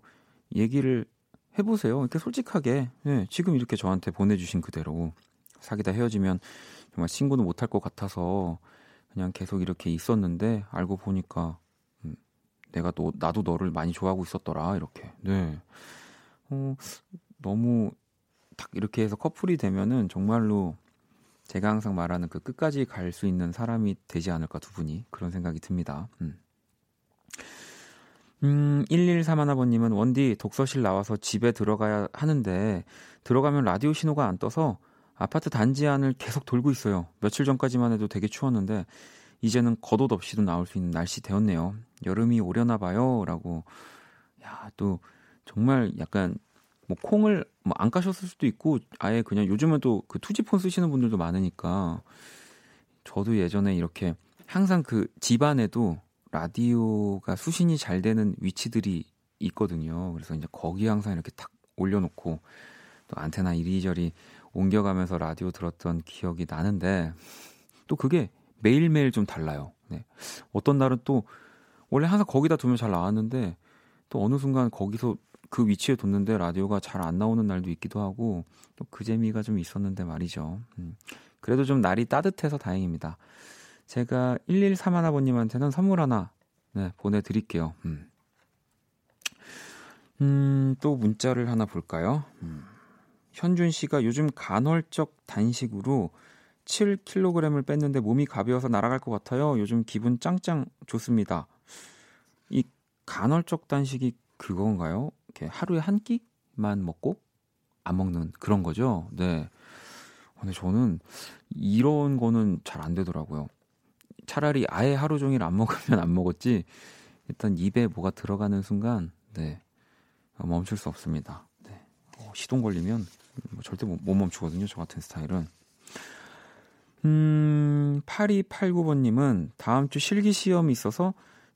얘기를 해보세요. 이렇게 솔직하게. 네, 지금 이렇게 저한테 보내주신 그대로 사귀다 헤어지면 정말 친구는 못할 것 같아서 그냥 계속 이렇게 있었는데 알고 보니까 음, 내가 또 나도 너를 많이 좋아하고 있었더라 이렇게. 네. 어, 너무 딱 이렇게 해서 커플이 되면은 정말로 제가 항상 말하는 그 끝까지 갈 수 있는 사람이 되지 않을까 두 분이 그런 생각이 듭니다. 음. 음, 1131번님은 원디 독서실 나와서 집에 들어가야 하는데 들어가면 라디오 신호가 안 떠서 아파트 단지 안을 계속 돌고 있어요. 며칠 전까지만 해도 되게 추웠는데 이제는 겉옷 없이도 나올 수 있는 날씨 되었네요. 여름이 오려나 봐요. 라고. 야, 또 정말 약간 뭐 콩을 뭐 안 까셨을 수도 있고 아예 그냥 요즘은 또 그 투지폰 쓰시는 분들도 많으니까 저도 예전에 이렇게 항상 그 집안에도 라디오가 수신이 잘 되는 위치들이 있거든요. 그래서 이제 거기에 항상 이렇게 탁 올려놓고 또 안테나 이리저리 옮겨가면서 라디오 들었던 기억이 나는데 또 그게 매일매일 좀 달라요. 네. 어떤 날은 또 원래 항상 거기다 두면 잘 나왔는데 또 어느 순간 거기서 그 위치에 뒀는데 라디오가 잘 안 나오는 날도 있기도 하고 또 그 재미가 좀 있었는데 말이죠. 음. 그래도 좀 날이 따뜻해서 다행입니다. 제가 1131아버님한테는 선물 하나 네, 보내드릴게요. 음. 음, 또 문자를 하나 볼까요? 음. 현준 씨가 요즘 간헐적 단식으로 7kg을 뺐는데 몸이 가벼워서 날아갈 것 같아요. 요즘 기분 짱짱 좋습니다. 이 간헐적 단식이 그건가요? 이렇게 하루에 한 끼만 먹고 안 먹는 그런 거죠. 네. 근데 저는 이런 거는 잘 안 되더라고요. 차라리 아예 하루 종일 안 먹으면 안 먹었지. 일단 입에 뭐가 들어가는 순간, 네. 멈출 수 없습니다. 네. 어, 시동 걸리면 뭐 절대 못, 못 멈추거든요. 저 같은 스타일은. 음, 8289번님은 다음 주 실기 시험이 있어서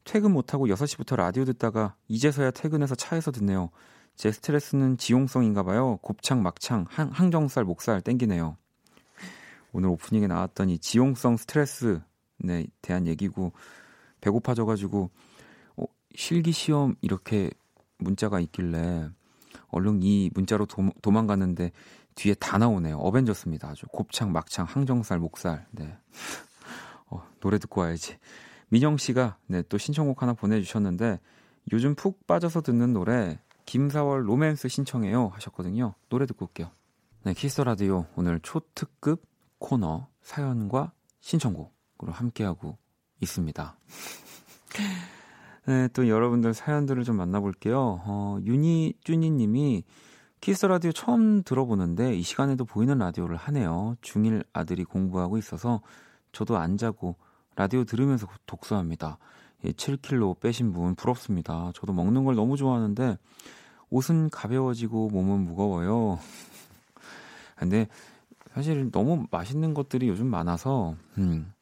퇴근 못하고 6시부터 라디오 듣다가 이제서야 퇴근해서 차에서 듣네요. 제 스트레스는 지용성인가 봐요. 곱창, 막창, 항, 항정살, 목살 땡기네요. 오늘 오프닝에 나왔던 이 지용성 스트레스에 대한 얘기고 배고파져가지고 어, 실기 시험 이렇게 문자가 있길래 얼른 이 문자로 도, 도망갔는데 뒤에 다 나오네요. 어벤져스입니다. 아주 곱창, 막창, 항정살, 목살. 네. 어, 노래 듣고 와야지. 민영 씨가 네, 또 신청곡 하나 보내주셨는데 요즘 푹 빠져서 듣는 노래 김사월 로맨스 신청해요 하셨거든요. 노래 듣고 올게요. 네, 키스 라디오 오늘 초특급 코너 사연과 신청곡으로 함께하고 있습니다. 네, 또 여러분들 사연들을 좀 만나볼게요. 어, 윤희 쭈니님이 키스 라디오 처음 들어보는데 이 시간에도 보이는 라디오를 하네요. 중1 아들이 공부하고 있어서 저도 안 자고 라디오 들으면서 독서합니다. 예, 7kg 빼신 분 부럽습니다. 저도 먹는 걸 너무 좋아하는데 옷은 가벼워지고 몸은 무거워요. 근데 사실 너무 맛있는 것들이 요즘 많아서 음,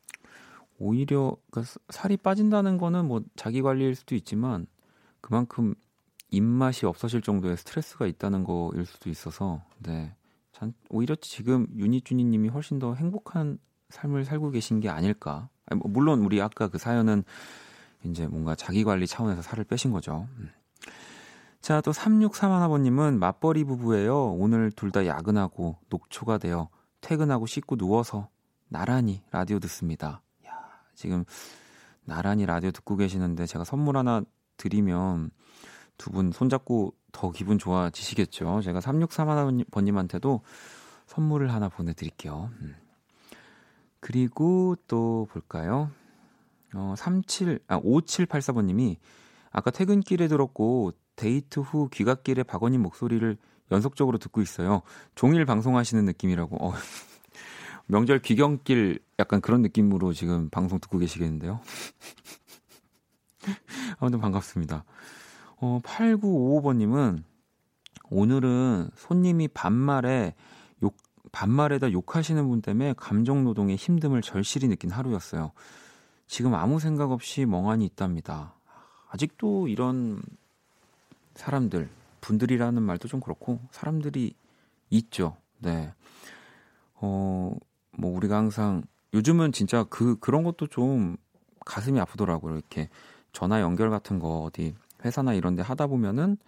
오히려 그러니까 살이 빠진다는 거는 뭐 자기 관리일 수도 있지만 그만큼 입맛이 없어질 정도의 스트레스가 있다는 거일 수도 있어서 네. 오히려 지금 유니쭈니님이 훨씬 더 행복한 삶을 살고 계신 게 아닐까. 뭐 물론 우리 아까 그 사연은 이제 뭔가 자기 관리 차원에서 살을 빼신 거죠. 음. 자, 또 3631아버님은 맞벌이 부부예요. 오늘 둘 다 야근하고 녹초가 되어 퇴근하고 씻고 누워서 나란히 라디오 듣습니다. 야, 지금 나란히 라디오 듣고 계시는데 제가 선물 하나 드리면 두 분 손잡고 더 기분 좋아지시겠죠. 제가 3631번님한테도 선물을 하나 보내드릴게요. 음. 그리고 또 볼까요? 어, 37, 아, 5784번님이 아까 퇴근길에 들었고 데이트 후 귀갓길에 박원님 목소리를 연속적으로 듣고 있어요. 종일 방송하시는 느낌이라고. 어, 명절 귀경길 약간 그런 느낌으로 지금 방송 듣고 계시겠는데요. 아무튼 반갑습니다. 어, 8955번님은 오늘은 손님이 반말에 욕, 반말에다 욕하시는 분 때문에 감정 노동의 힘듦을 절실히 느낀 하루였어요. 지금 아무 생각 없이 멍하니 있답니다. 아직도 이런 사람들, 분들이라는 말도 좀 그렇고 사람들이 있죠. 네. 어, 뭐 우리가 항상 요즘은 진짜 그 그런 것도 좀 가슴이 아프더라고요. 이렇게 전화 연결 같은 거 어디 회사나 이런 데 하다 보면은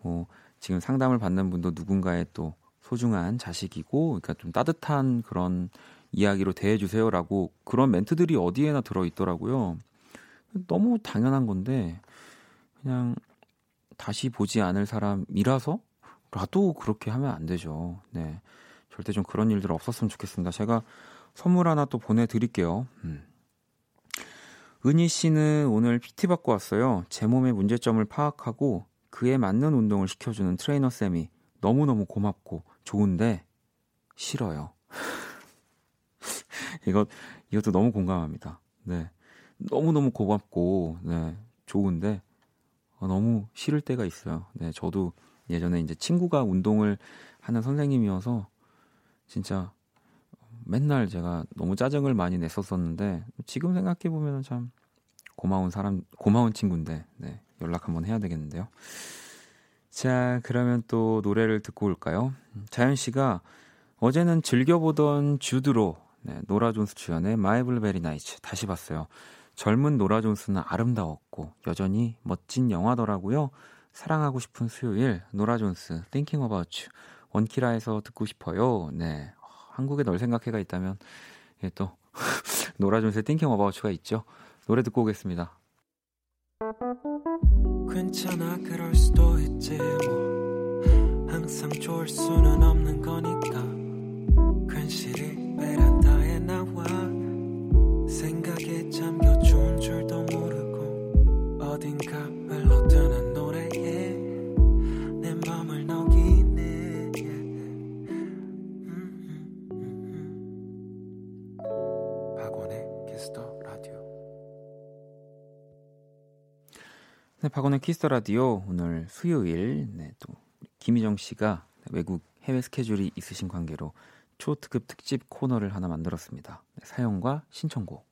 뭐 지금 상담을 받는 분도 누군가의 또 소중한 자식이고 그러니까 좀 따뜻한 그런 이야기로 대해 주세요라고 그런 멘트들이 어디에나 들어 있더라고요. 너무 당연한 건데 그냥 다시 보지 않을 사람이라서 라도 그렇게 하면 안 되죠. 네. 절대 좀 그런 일들 없었으면 좋겠습니다. 제가 선물 하나 또 보내드릴게요. 음. 은희 씨는 오늘 PT 받고 왔어요. 제 몸의 문제점을 파악하고 그에 맞는 운동을 시켜주는 트레이너 쌤이 너무너무 고맙고 좋은데 싫어요. 이것, 이것도 너무 공감합니다. 네. 너무너무 고맙고, 네. 좋은데, 어, 너무 싫을 때가 있어요. 네, 저도 예전에 이제 친구가 운동을 하는 선생님이어서 진짜 맨날 제가 너무 짜증을 많이 냈었었는데 지금 생각해 보면 참 고마운 사람, 고마운 친구인데 네, 연락 한번 해야 되겠는데요. 자, 그러면 또 노래를 듣고 올까요? 자연 씨가 어제는 즐겨보던 주드 로, 네, 노라 존스 주연의 My Blueberry Nights 다시 봤어요. 젊은 노라 존스는 아름다웠고 여전히 멋진 영화더라고요. 사랑하고 싶은 수요일 노라 존스 Thinking About You 원키라에서 듣고 싶어요. 네. 한국에 널 생각해가 있다면 예, 또 노라 존스의 Thinking About You가 있죠. 노래 듣고 오겠습니다. 괜찮아 그럴 수도 있지 뭐 항상 좋을 수는 없는 거니까 괜시리 베란다에 나와 생각에 잠겨 줄도 모르고 어딘가 흘러드는 네, 박원의 키스 더 라디오 오늘 수요일 네, 또 김희정 씨가 외국 해외 스케줄이 있으신 관계로 초특급 특집 코너를 하나 만들었습니다. 네, 사연과 신청곡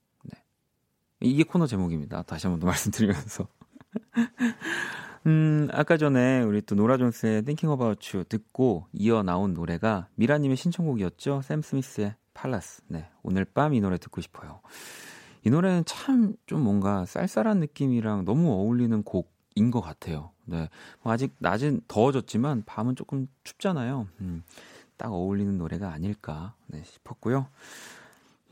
이게 코너 제목입니다. 다시 한번 더 말씀드리면서. 음, 아까 전에 우리 또 노라 존스의 Thinking About You 듣고 이어 나온 노래가 미라님의 신청곡이었죠. 샘 스미스의 팔라스. 네. 오늘 밤 이 노래 듣고 싶어요. 이 노래는 참 좀 뭔가 쌀쌀한 느낌이랑 너무 어울리는 곡인 것 같아요. 네. 뭐 아직 낮은 더워졌지만 밤은 조금 춥잖아요. 음, 딱 어울리는 노래가 아닐까 네, 싶었고요.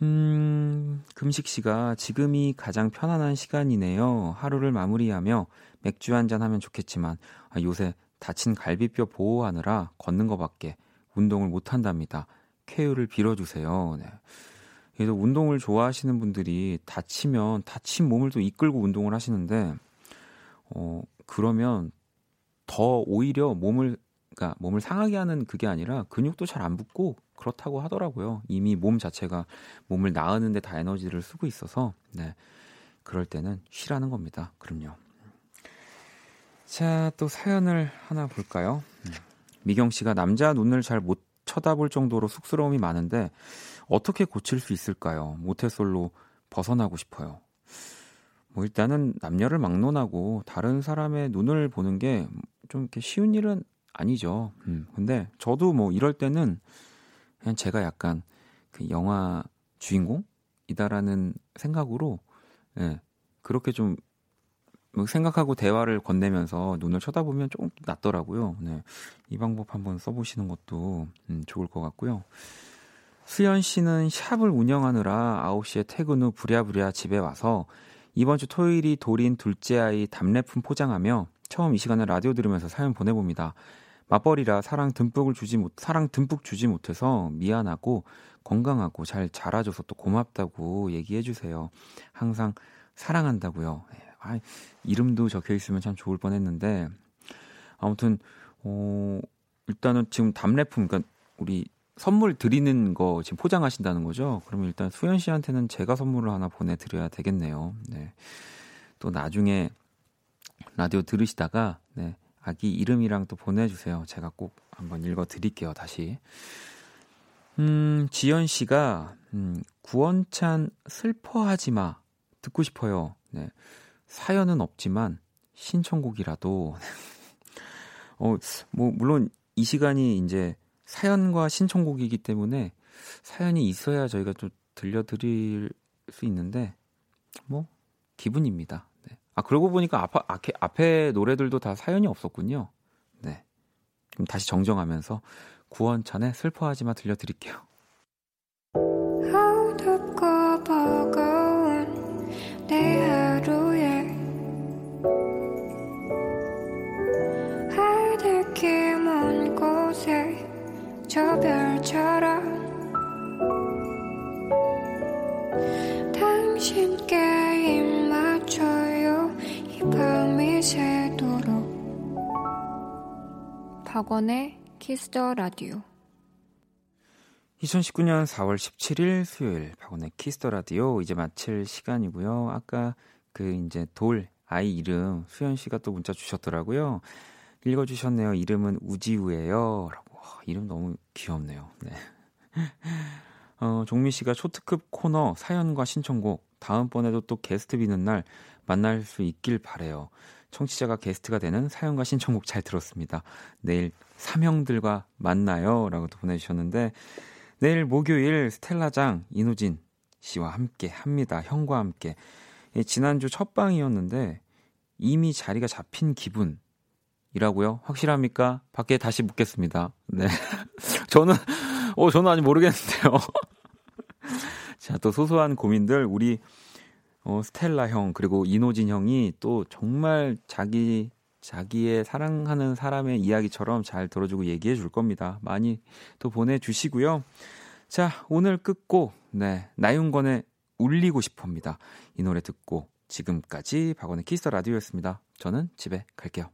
음, 금식 씨가 지금이 가장 편안한 시간이네요. 하루를 마무리하며 맥주 한 잔 하면 좋겠지만 아, 요새 다친 갈비뼈 보호하느라 걷는 것밖에 운동을 못 한답니다. 쾌유를 빌어주세요. 네. 그래서 운동을 좋아하시는 분들이 다치면 다친 몸을 또 이끌고 운동을 하시는데 어 그러면 더 오히려 몸을 그러니까 몸을 상하게 하는 그게 아니라 근육도 잘 안 붙고 그렇다고 하더라고요. 이미 몸 자체가 몸을 나으는데 다 에너지를 쓰고 있어서 네. 그럴 때는 쉬라는 겁니다. 그럼요. 자, 또 사연을 하나 볼까요? 음. 미경 씨가 남자 눈을 잘 못 쳐다볼 정도로 쑥스러움이 많은데 어떻게 고칠 수 있을까요? 모태솔로 벗어나고 싶어요. 뭐 일단은 남녀를 막론하고 다른 사람의 눈을 보는 게 좀 이렇게 쉬운 일은 아니죠. 음. 근데 저도 뭐 이럴 때는 그냥 제가 약간 그 영화 주인공이다라는 생각으로 예. 그렇게 좀뭐 생각하고 대화를 건네면서 눈을 쳐다보면 조금 낫더라고요. 네. 이 방법 한번 써보시는 것도 음, 좋을 것 같고요. 수연 씨는 샵을 운영하느라 9시에 퇴근 후 부랴부랴 집에 와서 이번 주 토요일이 돌인 둘째 아이 답례품 포장하며 처음 이 시간에 라디오 들으면서 사연 보내봅니다. 맞벌이라 사랑 듬뿍을 주지 못, 사랑 듬뿍 주지 못해서 미안하고 건강하고 잘 자라줘서 또 고맙다고 얘기해 주세요. 항상 사랑한다고요. 예, 아, 이름도 적혀 있으면 참 좋을 뻔했는데 아무튼 어, 일단은 지금 답례품 그러니까 우리 선물 드리는 거 지금 포장하신다는 거죠? 그러면 일단 수현 씨한테는 제가 선물을 하나 보내드려야 되겠네요. 네. 또 나중에 라디오 들으시다가 네, 아기 이름이랑 또 보내주세요. 제가 꼭 한번 읽어드릴게요. 다시. 음, 지연 씨가 음, 구원찬 슬퍼하지 마 듣고 싶어요. 네. 사연은 없지만 신청곡이라도 어, 뭐 물론 이 시간이 이제 사연과 신청곡이기 때문에 사연이 있어야 저희가 좀 들려드릴 수 있는데 뭐 기분입니다. 네. 아 그러고 보니까 앞, 앞에, 앞에 노래들도 다 사연이 없었군요. 네. 좀 다시 정정하면서 구원찬의 슬퍼하지 마 들려드릴게요. 저 별처럼 당신께 입 맞춰요 이 밤이 새도록 박원의 키스 더 라디오 2019년 4월 17일 수요일 박원의 키스 더 라디오 이제 마칠 시간이고요. 아까 그 이제 돌 아이 이름 수현 씨가 또 문자 주셨더라고요. 읽어 주셨네요. 이름은 우지우예요. 이름 너무 귀엽네요. 네. 어, 종미 씨가 초특급 코너 사연과 신청곡 다음번에도 또 게스트 비는 날 만날 수 있길 바래요. 청취자가 게스트가 되는 사연과 신청곡 잘 들었습니다. 내일 삼형들과 만나요. 라고 도 보내주셨는데, 내일 목요일 스텔라장 이노진 씨와 함께 합니다. 형과 함께. 예, 지난주 첫 방이었는데, 이미 자리가 잡힌 기분, 이라고요? 확실합니까? 밖에 다시 묻겠습니다. 네. 저는, 어, 저는 아직 모르겠는데요. 자, 또 소소한 고민들, 우리, 어, 스텔라 형, 그리고 이노진 형이 또 정말 자기, 자기의 사랑하는 사람의 이야기처럼 잘 들어주고 얘기해 줄 겁니다. 많이 또 보내주시고요. 자, 오늘 끝곡, 네. 나윤건의 울리고 싶어입니다. 이 노래 듣고 지금까지 박원의 키스 라디오였습니다. 저는 집에 갈게요.